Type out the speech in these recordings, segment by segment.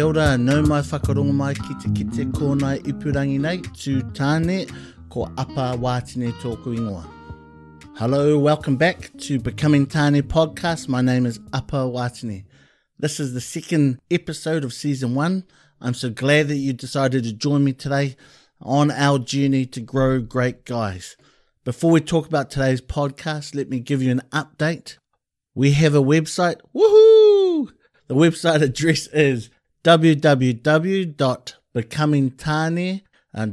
Kia ora, nau mai whakarongo mai ki te ki te kōnai ipurangi nei tū tāne ko apa wātine tōku ingoa. Hello, welcome back to Becoming Tāne podcast. My name is Apa Wātine. This is the second episode of season one. I'm so glad that you decided to join me today on our journey to grow great guys. Before we talk about today's podcast, let me give you an update. We have a website. Woohoo! The website address is www.becomingtane.men. Uh,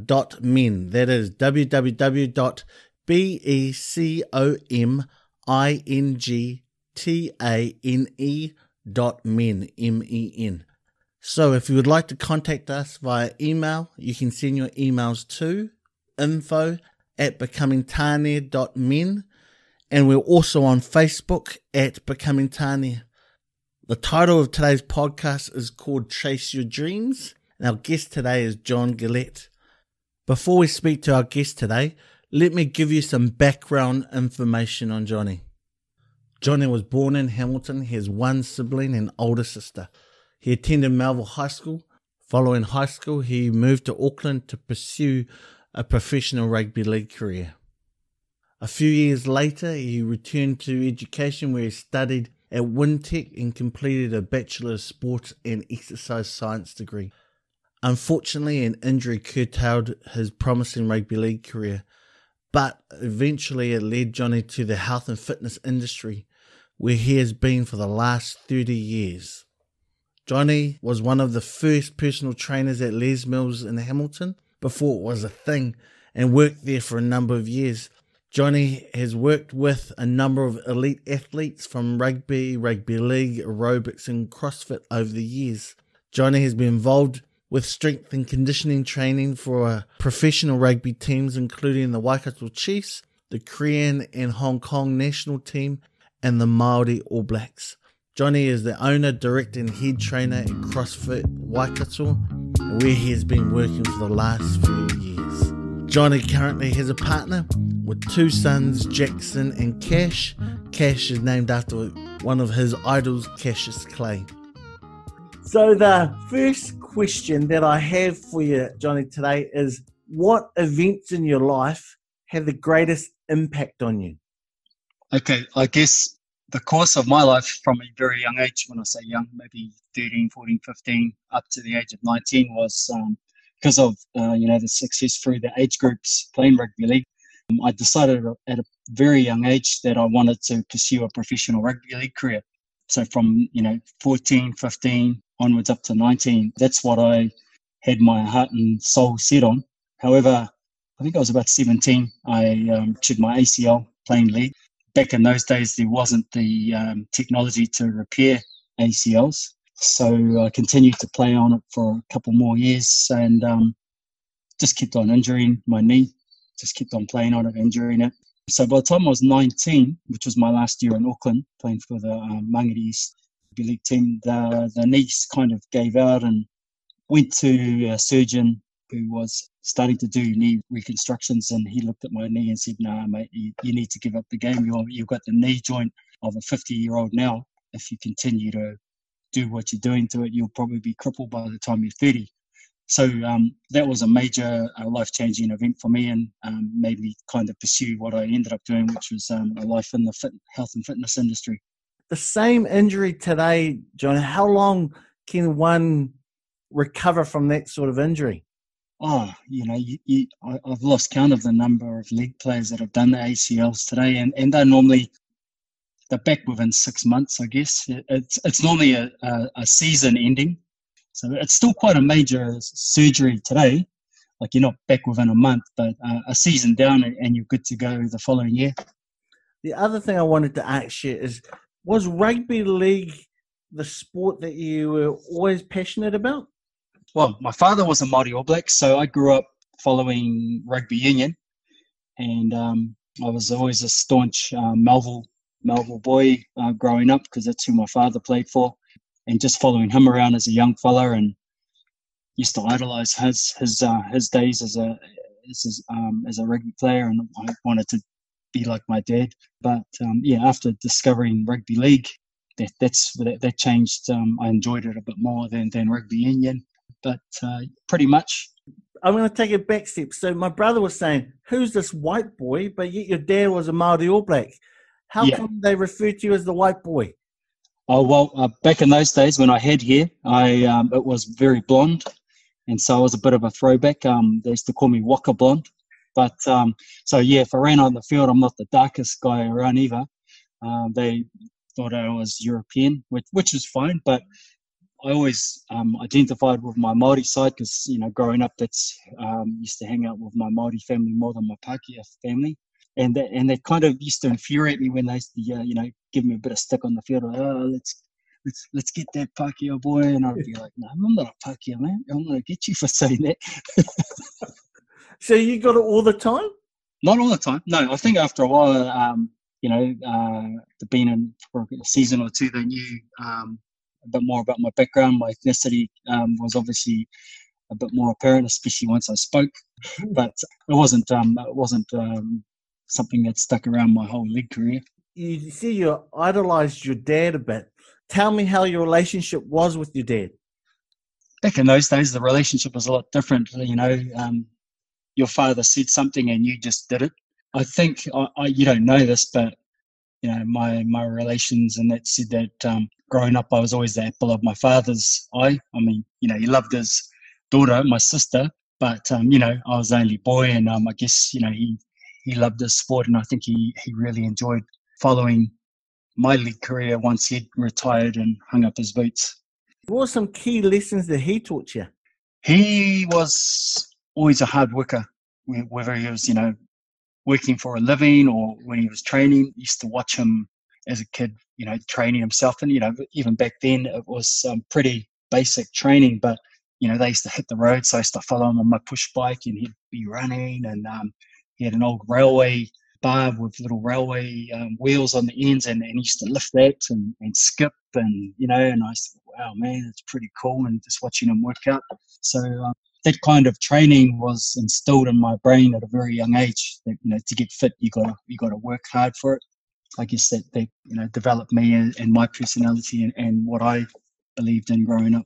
that is www.becomingtane.men. M-E-N. So if you would like to contact us via email, you can send your emails to info at becomingtane.men and we're also on Facebook at Becoming Tane. The title of today's podcast is called Chase Your Dreams. And our guest today is John Gillette. Before we speak to our guest today, let me give you some background information on Johnny. Johnny was born in Hamilton. He has one sibling and older sister. He attended Melville High School. Following high school, he moved to Auckland to pursue a professional rugby league career. A few years later, he returned to education where he studied at Wintec and completed a Bachelor of Sports and Exercise Science degree. Unfortunately, an injury curtailed his promising rugby league career, but eventually it led Johnny to the health and fitness industry, where he has been for the last 30 years. Johnny was one of the first personal trainers at Les Mills in Hamilton before it was a thing and worked there for a number of years. Johnny has worked with a number of elite athletes from rugby, rugby league, aerobics, and CrossFit over the years. Johnny has been involved with strength and conditioning training for professional rugby teams, including the Waikato Chiefs, the Korean and Hong Kong national team, and the Māori All Blacks. Johnny is the owner, director, and head trainer at CrossFit Waikato, where he has been working for the last few years. Johnny currently has a partner with two sons, Jackson and Cash. Cash is named after one of his idols, Cassius Clay. So, the first question that I have for you, Johnny, today is what events in your life have the greatest impact on you? Okay, I guess the course of my life from a very young age, when I say young, maybe 13, 14, 15, up to the age of 19, was um, because of uh, you know the success through the age groups playing rugby league. Um, I decided at a very young age that I wanted to pursue a professional rugby league career. So from, you know, 14, 15 onwards up to 19, that's what I had my heart and soul set on. However, I think I was about 17, I um, my ACL playing league. Back in those days, there wasn't the um, technology to repair ACLs. So I continued to play on it for a couple more years and um, just kept on injuring my knee just kept on playing on it, injuring it. So by the time I was 19, which was my last year in Auckland, playing for the um, Mangere East League team, the, the knees kind of gave out and went to a surgeon who was starting to do knee reconstructions and he looked at my knee and said, nah, mate, you, you need to give up the game. You're, you've got the knee joint of a 50 year old now. If you continue to do what you're doing to it, you'll probably be crippled by the time you're 30. So um, that was a major uh, life changing event for me and um, made me kind of pursue what I ended up doing, which was um, a life in the fit, health and fitness industry. The same injury today, John, how long can one recover from that sort of injury? Oh, you know, you, you, I, have lost count of the number of league players that have done the ACLs today, and, and they're normally they're back within six months, I guess. It's it's normally a, a, a season ending so it's still quite a major surgery today. Like you're not back within a month, but uh, a season down and you're good to go the following year. The other thing I wanted to ask you is was rugby league the sport that you were always passionate about? Well, my father was a Māori All Black, so I grew up following rugby union, and um, I was always a staunch uh, Melville Melville boy uh, growing up because that's who my father played for and just following him around as a young fella and used to idolize his his uh, his days as a as, um, as a rugby player and I wanted to be like my dad. But um, yeah, after discovering rugby league, that that's that, that changed. Um, I enjoyed it a bit more than than rugby union, but uh, pretty much. I'm going to take a back step. So my brother was saying, "Who's this white boy?" But yet your dad was a Maori All Black. How yeah. come they refer to you as the white boy? Oh well, uh, back in those days when I had hair, I um, it was very blonde, and so I was a bit of a throwback. Um, they used to call me Waka Blonde, but um, so yeah, if I ran on the field, I'm not the darkest guy around either. Um, they thought I was European, which which is fine, but I always um, identified with my Maori side because you know growing up, that's um, used to hang out with my Maori family more than my Pākehā family and that, and they kind of used to infuriate me when they used to, uh, you know, give me a bit of stick on the field. Like, oh, let's let's let's get that Pākehā boy, and I'd be like, no, I'm not a Pākehā man. I'm gonna get you for saying that. so you got it all the time? Not all the time. No, I think after a while, um, you know, uh, being in for a season or two, they knew um, a bit more about my background. My ethnicity um, was obviously a bit more apparent, especially once I spoke. But it wasn't um, it wasn't um, something that stuck around my whole league career. You see, you idolized your dad a bit. Tell me how your relationship was with your dad. Back in those days, the relationship was a lot different. You know, um, your father said something and you just did it. I think I, I, you don't know this, but you know my my relations and that said that um, growing up I was always the apple of my father's eye. I mean, you know, he loved his daughter, my sister, but um, you know I was the only boy, and um, I guess you know he he loved the sport, and I think he, he really enjoyed following my league career once he'd retired and hung up his boots. What were some key lessons that he taught you? He was always a hard worker, whether he was, you know, working for a living or when he was training. I used to watch him as a kid, you know, training himself. And, you know, even back then it was um, pretty basic training, but, you know, they used to hit the road. So I used to follow him on my push bike and he'd be running and, um, he had an old railway bar with little railway um, wheels on the ends, and, and he used to lift that and, and skip, and you know, and I said, wow, man, that's pretty cool, and just watching him work out. So um, that kind of training was instilled in my brain at a very young age. That you know, to get fit, you got you got to work hard for it. I guess that that you know developed me and, and my personality and, and what I believed in growing up.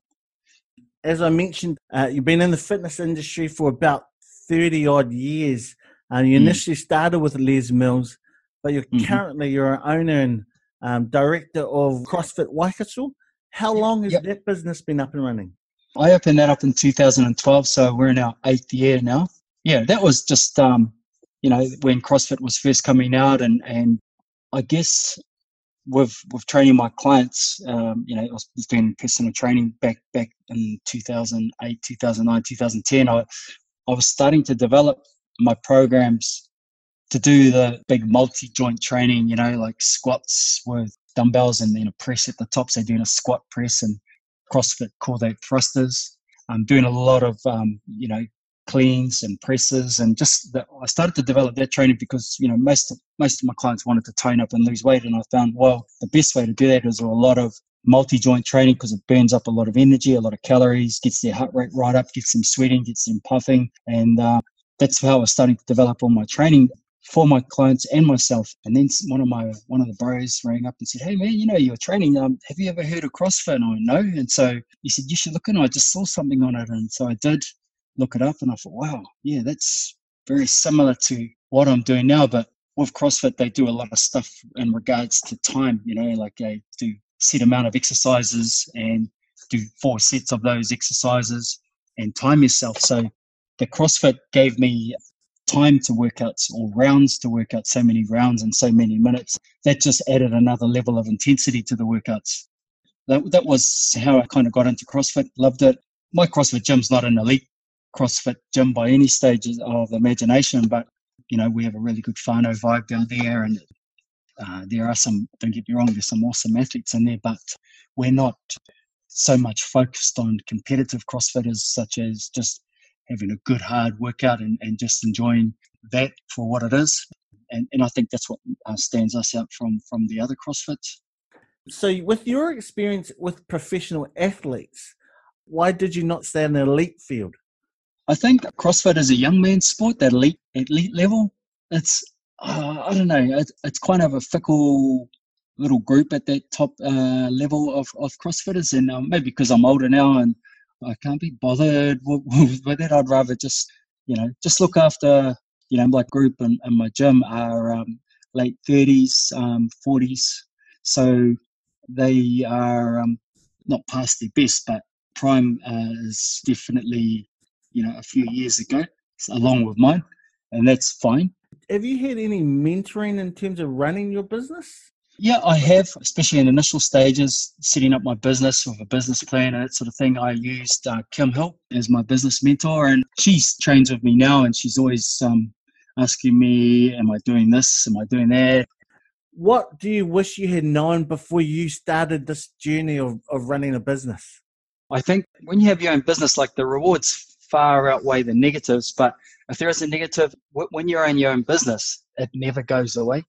As I mentioned, uh, you've been in the fitness industry for about 30 odd years. And you mm. initially started with Les Mills, but you're mm-hmm. currently you're an owner and um, director of CrossFit Waikato. How long has yep. that business been up and running? I opened that up in 2012, so we're in our eighth year now. Yeah, that was just um, you know when CrossFit was first coming out, and and I guess with with training my clients, um, you know, I was doing personal training back back in 2008, 2009, 2010. I I was starting to develop my programs to do the big multi joint training, you know, like squats with dumbbells and then a press at the top. So doing a squat press and CrossFit call that thrusters. I'm doing a lot of, um, you know, cleans and presses and just the, I started to develop that training because, you know, most of, most of my clients wanted to tone up and lose weight. And I found, well, the best way to do that is a lot of multi-joint training because it burns up a lot of energy, a lot of calories, gets their heart rate right up, gets them sweating, gets them puffing. And uh, that's how I was starting to develop all my training for my clients and myself. And then one of my one of the bros rang up and said, "Hey man, you know you're training. Um, have you ever heard of CrossFit?" And I went, "No." And so he said, "You should look in." I just saw something on it, and so I did look it up, and I thought, "Wow, yeah, that's very similar to what I'm doing now." But with CrossFit, they do a lot of stuff in regards to time. You know, like they do set amount of exercises and do four sets of those exercises and time yourself. So the CrossFit gave me time to work out or rounds to work out so many rounds in so many minutes. That just added another level of intensity to the workouts. That, that was how I kind of got into CrossFit, loved it. My CrossFit gym's not an elite CrossFit gym by any stage of imagination, but you know, we have a really good whānau vibe down there and uh, there are some, don't get me wrong, there's some awesome athletes in there, but we're not so much focused on competitive CrossFitters such as just having a good hard workout and, and just enjoying that for what it is. And, and I think that's what uh, stands us out from from the other CrossFits. So, with your experience with professional athletes, why did you not stay in the elite field? I think CrossFit is a young man's sport, that elite elite level. It's uh, I don't know, it's, it's kind of a fickle little group at that top uh, level of, of CrossFitters, and um, maybe because I'm older now and I can't be bothered with, it, I'd rather just you know just look after you know my group and, and my gym are um, late 30s, um, 40s, so they are um, not past their best, but prime uh, is definitely you know a few years ago, along with mine, and that's fine. Have you had any mentoring in terms of running your business? Yeah, I have, especially in initial stages, setting up my business with a business plan and that sort of thing. I used uh, Kim Hill as my business mentor, and she's trains with me now, and she's always um, asking me, "Am I doing this? Am I doing that?" What do you wish you had known before you started this journey of, of running a business? I think when you have your own business, like the rewards far outweigh the negatives. But if there is a negative, when you're in your own business, it never goes away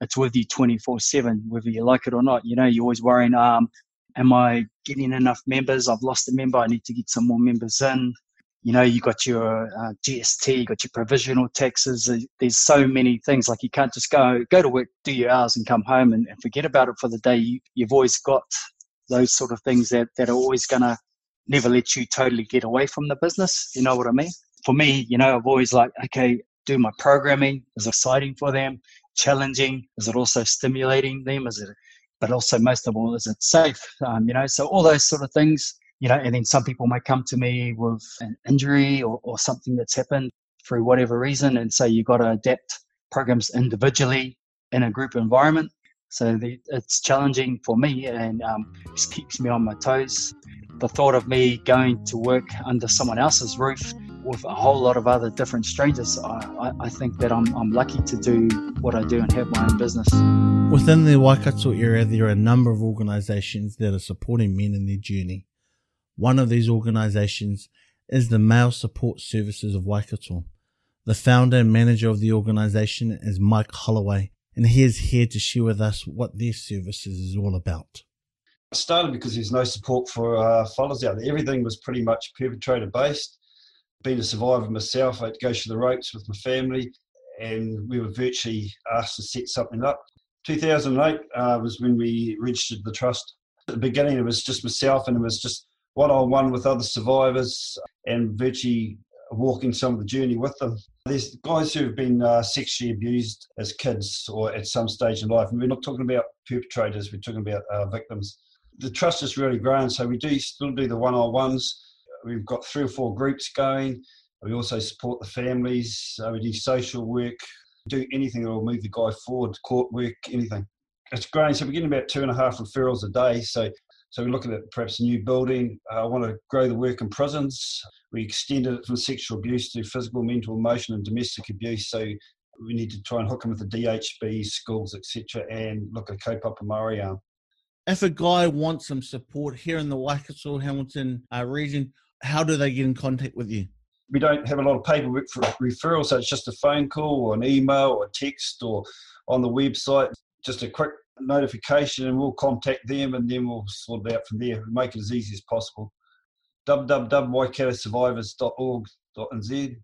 it's with you 24 7 whether you like it or not you know you're always worrying um am i getting enough members? I've lost a member i need to get some more members in. You know you got your uh, gst you got your provisional taxes there's so many things like you can't just go go to work do your hours and come home and, and forget about it for the day. You, you've always got those sort of things that, that are always going to never let you totally get away from the business you know what i mean? For me you know i've always like okay do my programming is exciting for them challenging? Is it also stimulating them? Is it, but also most of all, is it safe? Um, you know, so all those sort of things, you know, and then some people may come to me with an injury or, or something that's happened through whatever reason and so you've got to adapt programs individually in a group environment. So the, it's challenging for me and um, just keeps me on my toes. The thought of me going to work under someone else's roof with a whole lot of other different strangers, I, I, think that I'm, I'm lucky to do what I do and have my own business. Within the Waikato area, there are a number of organisations that are supporting men in their journey. One of these organisations is the Male Support Services of Waikato. The founder and manager of the organisation is Mike Holloway, and he is here to share with us what their services is all about. I started because there's no support for uh, fellas out there. Everything was pretty much perpetrator based being a survivor myself, I had to go through the ropes with my family, and we were virtually asked to set something up. 2008 uh, was when we registered the trust. At the beginning, it was just myself, and it was just one on one with other survivors, and virtually walking some of the journey with them. There's guys who have been uh, sexually abused as kids or at some stage in life, and we're not talking about perpetrators, we're talking about uh, victims. The trust has really grown, so we do still do the one on ones we've got three or four groups going. We also support the families. Uh, we do social work, do anything that will move the guy forward, court work, anything. It's growing. So we're getting about two and a half referrals a day. So so we're looking at perhaps a new building. Uh, I want to grow the work in prisons. We extended it from sexual abuse to physical, mental, emotional, and domestic abuse. So we need to try and hook them with the DHB, schools, etc., and look at Kaupapa Maori If a guy wants some support here in the Waikato Hamilton uh, region, how do they get in contact with you? We don't have a lot of paperwork for referrals, so it's just a phone call or an email or text or on the website, just a quick notification and we'll contact them and then we'll sort it out from there. We make it as easy as possible. www.waikatosurvivors.org.nz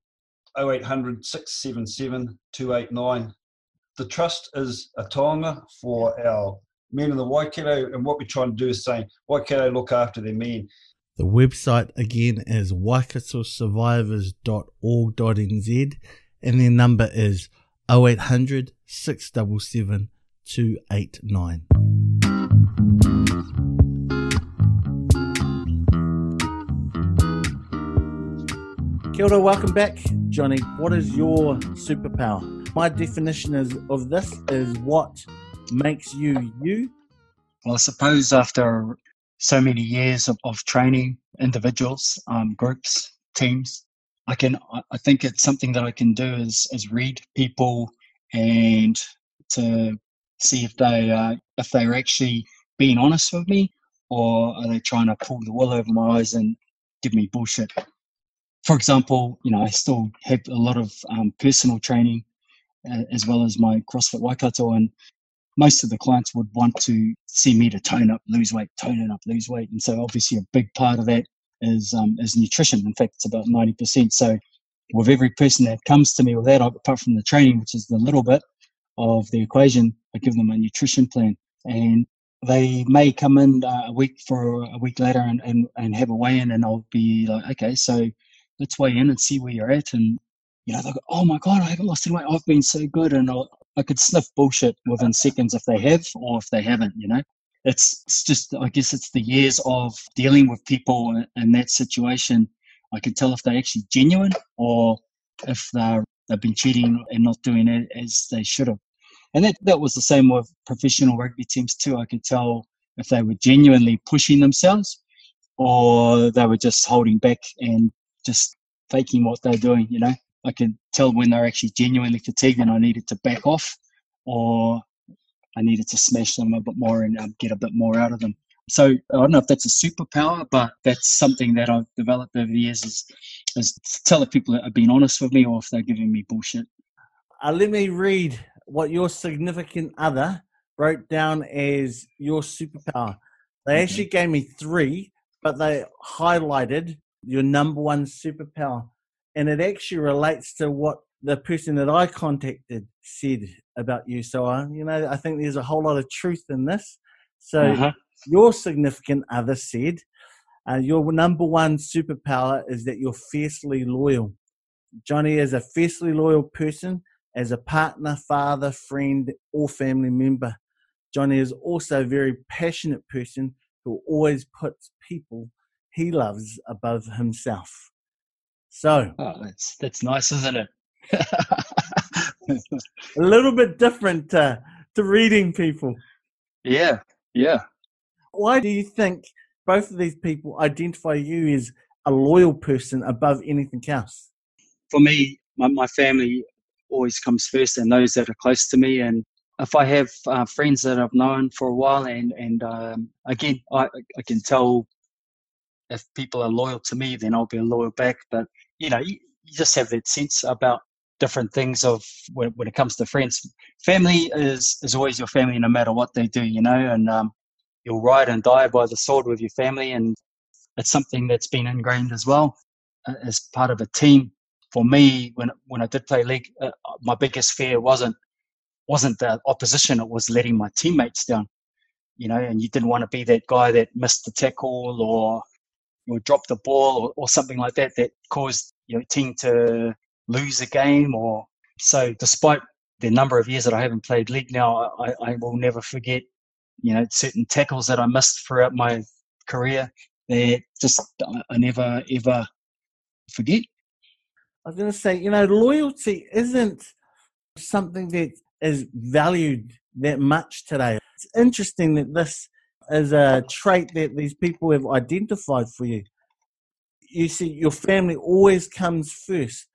0800 677 289. The trust is a tonga for our men in the Waikato, and what we're trying to do is saying Waikato look after their men. The website again is waikatosurvivors.org.nz and their number is 0800 677 289. Kia ora, welcome back. Johnny, what is your superpower? My definition is, of this is what makes you you. Well, I suppose after so many years of, of training individuals, um, groups, teams. I can I think it's something that I can do is is read people and to see if they uh, if they're actually being honest with me or are they trying to pull the wool over my eyes and give me bullshit. For example, you know I still have a lot of um, personal training uh, as well as my CrossFit Waikato and most of the clients would want to see me to tone up, lose weight, tone it up, lose weight. And so obviously a big part of that is um, is nutrition. In fact, it's about 90%. So with every person that comes to me with that, apart from the training, which is the little bit of the equation, I give them a nutrition plan. and they may come in uh, a week for a week later and, and, and have a weigh in, and I'll be like, okay, so let's weigh in and see where you're at. And, you know, they go, oh my God, I haven't lost any weight. I've been so good. And I'll, I could sniff bullshit within seconds if they have or if they haven't, you know. It's, it's just, I guess it's the years of dealing with people in, that situation. I can tell if they're actually genuine or if they're, they've been cheating and not doing it as they should have. And that, that was the same with professional rugby teams too. I could tell if they were genuinely pushing themselves or they were just holding back and just faking what they're doing, you know. I could tell when they're actually genuinely fatigued and I needed to back off or I needed to smash them a bit more and um, get a bit more out of them. So I don't know if that's a superpower, but that's something that I've developed over the years is, is to tell the people that have been honest with me or if they're giving me bullshit. Uh, let me read what your significant other wrote down as your superpower. They okay. actually gave me three, but they highlighted your number one superpower. And it actually relates to what the person that I contacted said about you. So, I, you know, I think there's a whole lot of truth in this. So, uh-huh. your significant other said, uh, your number one superpower is that you're fiercely loyal. Johnny is a fiercely loyal person as a partner, father, friend, or family member. Johnny is also a very passionate person who always puts people he loves above himself. So oh, that's that's nice, isn't it? a little bit different to, to reading people. Yeah, yeah. Why do you think both of these people identify you as a loyal person above anything else? For me, my, my family always comes first, and those that are close to me. And if I have uh, friends that I've known for a while, and and um, again, I I can tell if people are loyal to me, then I'll be loyal back. But you know, you, you just have that sense about different things of when, when, it comes to friends. Family is is always your family, no matter what they do, you know, and um, you'll ride and die by the sword with your family, and it's something that's been ingrained as well uh, as part of a team. For me, when when I did play league, uh, my biggest fear wasn't wasn't the opposition; it was letting my teammates down. You know, and you didn't want to be that guy that missed the tackle or or drop the ball or, or something like that that caused your team to lose a game or so despite the number of years that I haven't played league now, I, I will never forget, you know, certain tackles that I missed throughout my career. They just I never ever forget. I was going to say, you know, loyalty isn't something that is valued that much today. It's interesting that this as a trait that these people have identified for you. You see, your family always comes first.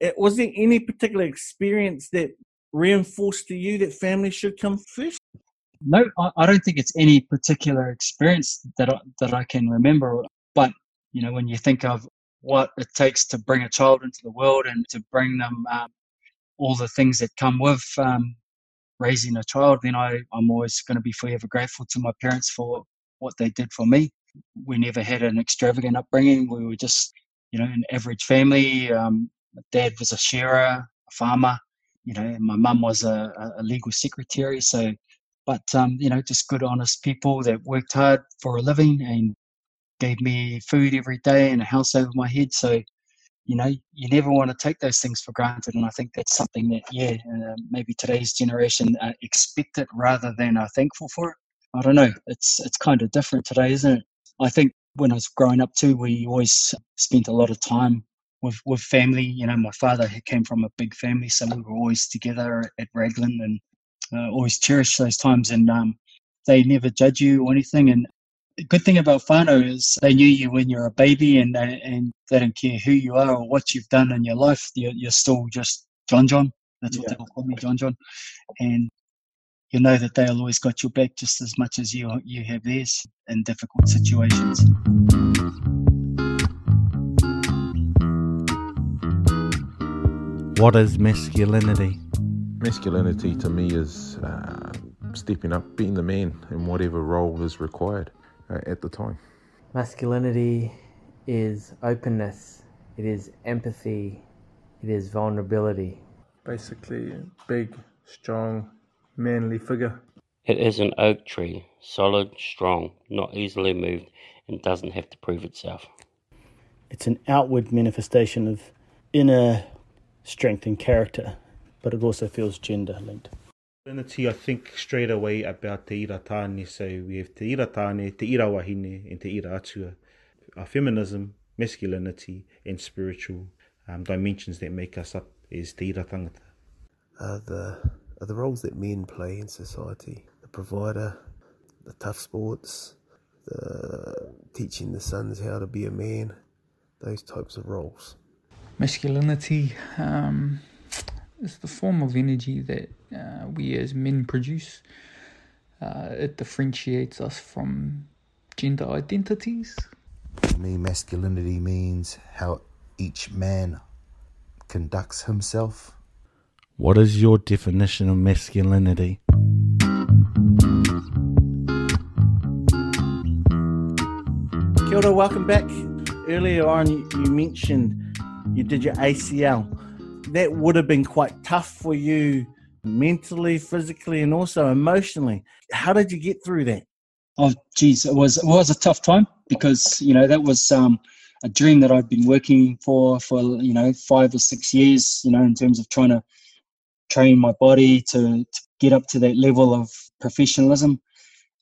It, was there any particular experience that reinforced to you that family should come first? No, I, I don't think it's any particular experience that I, that I can remember. But you know, when you think of what it takes to bring a child into the world and to bring them um, all the things that come with um, raising a child, then I, I'm always going to be forever grateful to my parents for what they did for me. We never had an extravagant upbringing. We were just, you know, an average family. Um, dad was a shearer, a farmer, you know, my mum was a, a, legal secretary. So, but, um, you know, just good, honest people that worked hard for a living and gave me food every day and a house over my head. So, you know, you never want to take those things for granted. And I think that's something that, yeah, uh, maybe today's generation uh, expect it rather than are thankful for it. I don't know. It's it's kind of different today, isn't it? I think when I was growing up too, we always spent a lot of time with with family. You know, my father came from a big family, so we were always together at Raglan and uh, always cherish those times. And um, they never judge you or anything. And good thing about whānau is they knew you when you're a baby and they, and they don't care who you are or what you've done in your life. You're, you're still just John John. That's what yeah. they'll call me, John John. And you know that they'll always got your back just as much as you you have theirs in difficult situations. What is masculinity? Masculinity to me is uh, stepping up, being the man in whatever role is required uh, at the time. Masculinity is openness, it is empathy, it is vulnerability. Basically, a big, strong, manly figure. It is an oak tree, solid, strong, not easily moved, and doesn't have to prove itself. It's an outward manifestation of inner strength and character, but it also feels gender linked. Masculinity, I think straight away about te ira tāne. So we have te ira tāne, te ira wahine, and te ira atua. Our feminism, masculinity, and spiritual um, dimensions that make us up is te ira tangata. Are the, are the roles that men play in society the provider, the tough sports, the teaching the sons how to be a man, those types of roles. Masculinity um, is the form of energy that uh, we as men produce. Uh, it differentiates us from gender identities. To me, masculinity means how each man conducts himself. What is your definition of masculinity? Kia ora, welcome back. Earlier on, you, you mentioned you did your ACL. That would have been quite tough for you mentally, physically, and also emotionally. How did you get through that? Oh, geez, it was it was a tough time because you know that was um, a dream that I've been working for for you know five or six years. You know, in terms of trying to train my body to, to get up to that level of professionalism,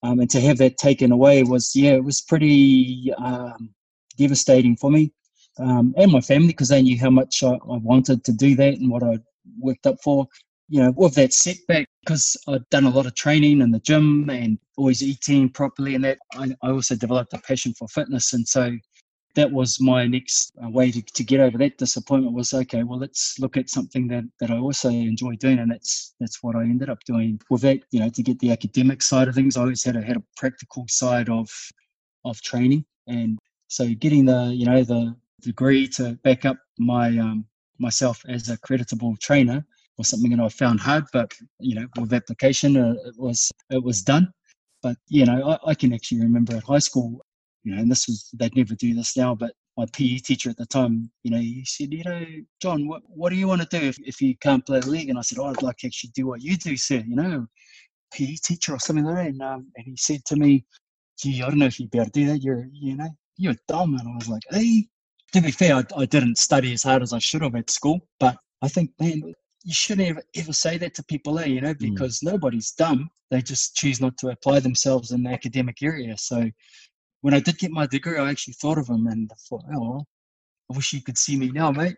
um, and to have that taken away was yeah, it was pretty um, devastating for me um, and my family because they knew how much I, I wanted to do that and what I worked up for you know, with that setback, because I'd done a lot of training in the gym and always eating properly, and that I, I also developed a passion for fitness. And so that was my next uh, way to, to get over that disappointment was okay, well, let's look at something that, that I also enjoy doing. And that's that's what I ended up doing with that, you know, to get the academic side of things. I always had a, had a practical side of of training. And so getting the, you know, the degree to back up my um, myself as a creditable trainer was something that I found hard, but you know, with application, uh, it was it was done. But you know, I, I, can actually remember at high school, you know, and this was they'd never do this now, but my PE teacher at the time, you know, he said, you know, John, what what do you want to do if, if you can't play the league? And I said, oh, I'd like to actually do what you do, sir. You know, PE teacher or something like that. And, um, and he said to me, gee, I don't know if you'd be able to do that. You're, you know, you're dumb. And I was like, hey. To be fair, I, I didn't study as hard as I should have at school, but I think, man, you shouldn't ever, ever say that to people, eh, you know, mm. because mm. nobody's dumb. They just choose not to apply themselves in the academic area. So when I did get my degree, I actually thought of him and I thought, oh, well, I wish you could see me now, mate.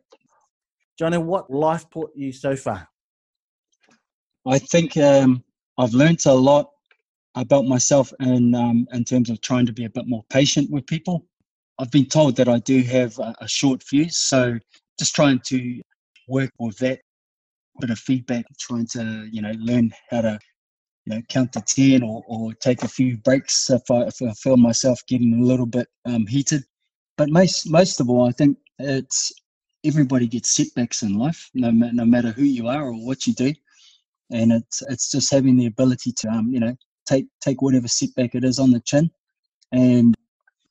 Johnny, what life taught you so far? I think um, I've learned a lot about myself in, um, in terms of trying to be a bit more patient with people. I've been told that I do have a, a short fuse, so just trying to work with that bit of feedback, trying to you know learn how to you know count to ten or, or take a few breaks if I, if I feel myself getting a little bit um, heated. But most most of all, I think it's everybody gets setbacks in life, no no matter who you are or what you do, and it's it's just having the ability to um, you know take take whatever setback it is on the chin, and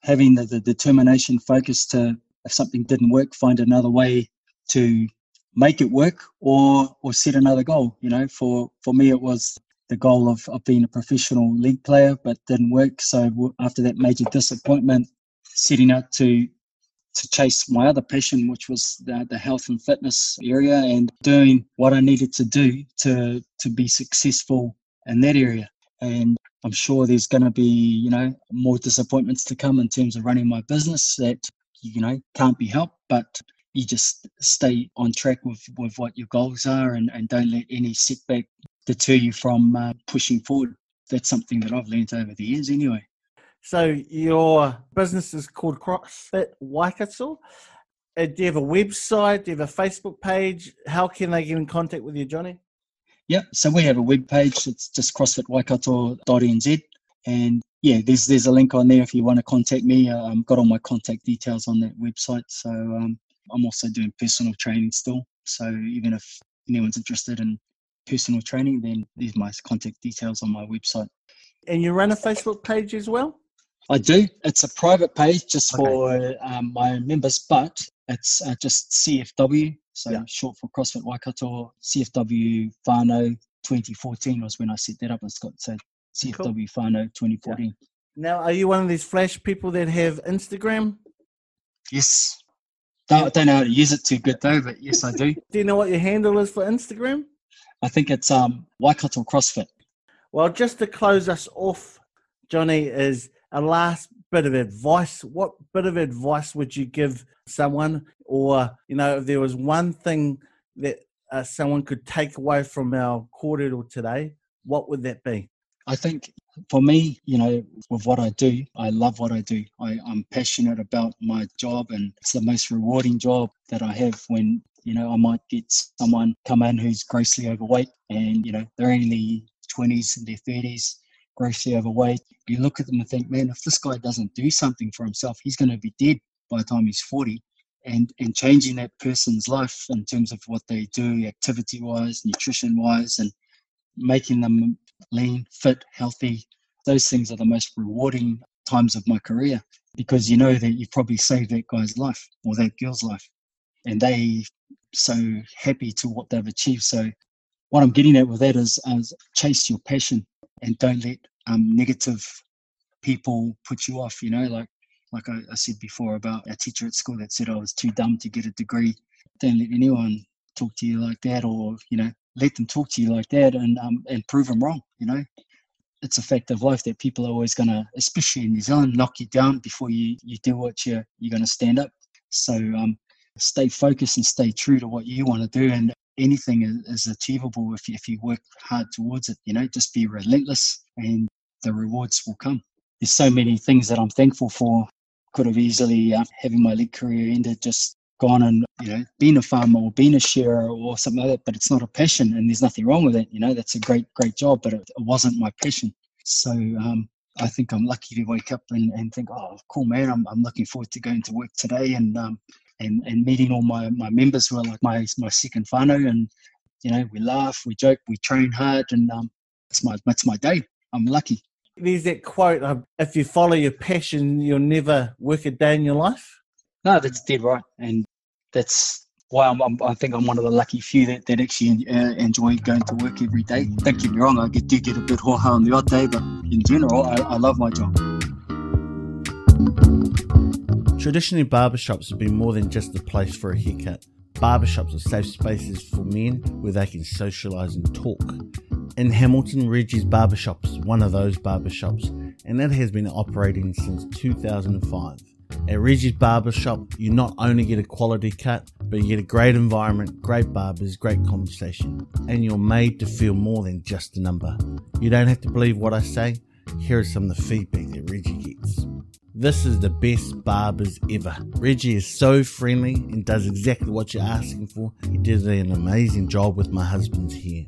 having the, the determination, focus to if something didn't work, find another way to make it work or or set another goal. You know, for for me it was the goal of, of being a professional league player, but didn't work. So after that major disappointment, setting out to to chase my other passion, which was the, the health and fitness area, and doing what I needed to do to to be successful in that area. And I'm sure there's going to be, you know, more disappointments to come in terms of running my business that, you know, can't be helped. But you just stay on track with, with what your goals are and, and don't let any setback deter you from uh, pushing forward. That's something that I've learned over the years anyway. So your business is called CrossFit Waikato. Uh, do you have a website? Do you have a Facebook page? How can they get in contact with you, Johnny? Yeah, so we have a web page. It's just crossfitwaikato.nz. And yeah, there's there's a link on there if you want to contact me. I've um, got all my contact details on that website. So um, I'm also doing personal training still. So even if anyone's interested in personal training, then there's my contact details on my website. And you run a Facebook page as well? I do. It's a private page just okay. for um, my members, but it's uh, just CFW, so yeah. short for CrossFit Waikato. CFW Whānau 2014 was when I set that up. It's got so CFW Whānau 2014. Now, are you one of these flash people that have Instagram? Yes. Don't, don't know how to use it too good though, but yes, I do. Do you know what your handle is for Instagram? I think it's um Waikato CrossFit. Well, just to close us off, Johnny, is a last bit of advice. What bit of advice would you give someone, or you know, if there was one thing that uh, someone could take away from our kōrero today, what would that be? I think for me, you know, with what I do, I love what I do. I, I'm passionate about my job, and it's the most rewarding job that I have when, you know, I might get someone come in who's grossly overweight and, you know, they're only 20s and their 30s, grossly overweight. You look at them and think, man, if this guy doesn't do something for himself, he's going to be dead by the time he's 40. And, and changing that person's life in terms of what they do, activity wise, nutrition wise, and making them lean, fit, healthy. Those things are the most rewarding times of my career because you know that you've probably saved that guy's life or that girl's life. And they so happy to what they've achieved. So what I'm getting at with that is, is chase your passion and don't let um, negative people put you off. You know, like like I, I said before about a teacher at school that said I was too dumb to get a degree. Don't let anyone talk to you like that, or you know, let them talk to you like that and um, and prove them wrong. You know, it's a fact of life that people are always going to, especially in New Zealand, knock you down before you you do what you're you're going to stand up. So um, stay focused and stay true to what you want to do, and anything is, is achievable if you, if you work hard towards it. You know, just be relentless, and the rewards will come. There's so many things that I'm thankful for. Could have easily uh, having my league career ended just gone and you know been a farmer or been a shearer or something like that. But it's not a passion and there's nothing wrong with it you know that's a great great job but it, it wasn't my passion. So um, i think i'm lucky to wake up and, and think oh cool man I'm, I'm looking forward to going to work today and um, and, and meeting all my, my members who are like my my second whānau and you know we laugh we joke we train hard and um, it's my it's my day. I'm lucky there's that quote uh, if you follow your passion you'll never work a day in your life no, that's dead right, and that's why I'm, I'm, i think I'm one of the lucky few that, that actually uh, enjoy going to work every day. Don't get me wrong, I get, do get a bit hoha on the odd day, but in general, I, I love my job. Traditionally, barbershops have been more than just a place for a haircut. Barbershops are safe spaces for men where they can socialise and talk. In Hamilton, Reggie's Barbershop is one of those barbershops, and that has been operating since 2005. At Reggie's Barbershop, you not only get a quality cut, but you get a great environment, great barbers, great conversation, and you're made to feel more than just a number. You don't have to believe what I say. Here is some of the feedback that Reggie gets. This is the best barbers ever. Reggie is so friendly and does exactly what you're asking for. He did an amazing job with my husband's hair.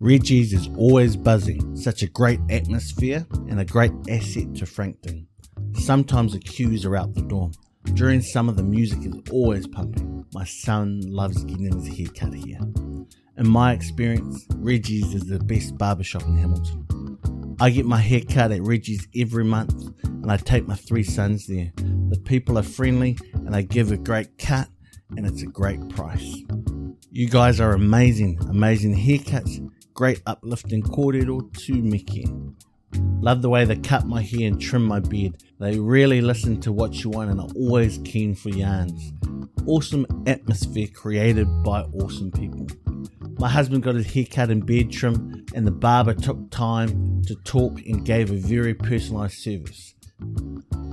Reggie's is always buzzing, such a great atmosphere and a great asset to Frankton. Sometimes the queues are out the door. During summer, the music is always pumping. My son loves getting his hair cut here. In my experience, Reggie's is the best barbershop in Hamilton. I get my hair cut at Reggie's every month and I take my three sons there. The people are friendly and they give a great cut and it's a great price. You guys are amazing, amazing haircuts, great uplifting kōrero to Mickey. Love the way they cut my hair and trim my beard. They really listen to what you want and are always keen for yarns. Awesome atmosphere created by awesome people. My husband got his hair cut and beard trim, and the barber took time to talk and gave a very personalised service.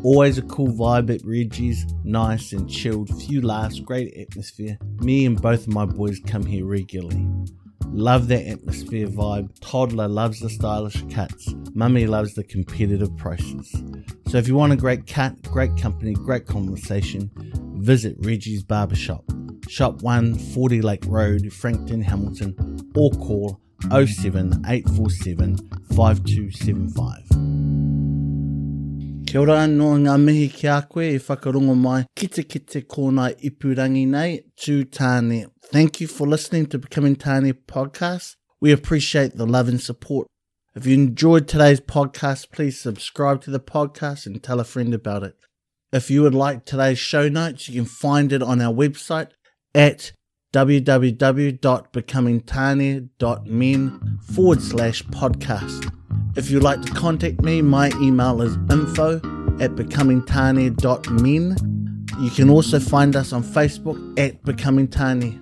Always a cool vibe at Reggie's, nice and chilled, few laughs, great atmosphere. Me and both of my boys come here regularly. Love that atmosphere vibe. Toddler loves the stylish cuts. Mummy loves the competitive process. So if you want a great cut, great company, great conversation, visit Reggie's Barbershop. Shop 1, 40 Lake Road, Frankton, Hamilton, or call 07 847 5275. Kia ora no ngā mihi ki a koe e whakarongo mai kite kite kōna ipurangi nei tū tāne Thank you for listening to Becoming Tāne podcast. We appreciate the love and support. If you enjoyed today's podcast, please subscribe to the podcast and tell a friend about it. If you would like today's show notes, you can find it on our website at www.becomingtane.men forward slash podcast. If you'd like to contact me, my email is info at becomingtane.men. You can also find us on Facebook at Becoming Tane.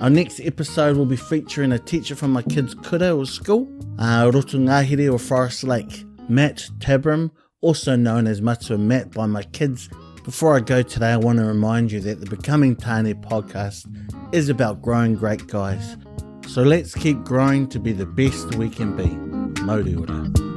Our next episode will be featuring a teacher from my kids' kura or school, uh, Rotungahiri or Forest Lake, Matt Tabram, also known as Matua Matt by my kids. Before I go today, I want to remind you that the Becoming Tāne podcast is about growing great guys. So let's keep growing to be the best we can be. Ora.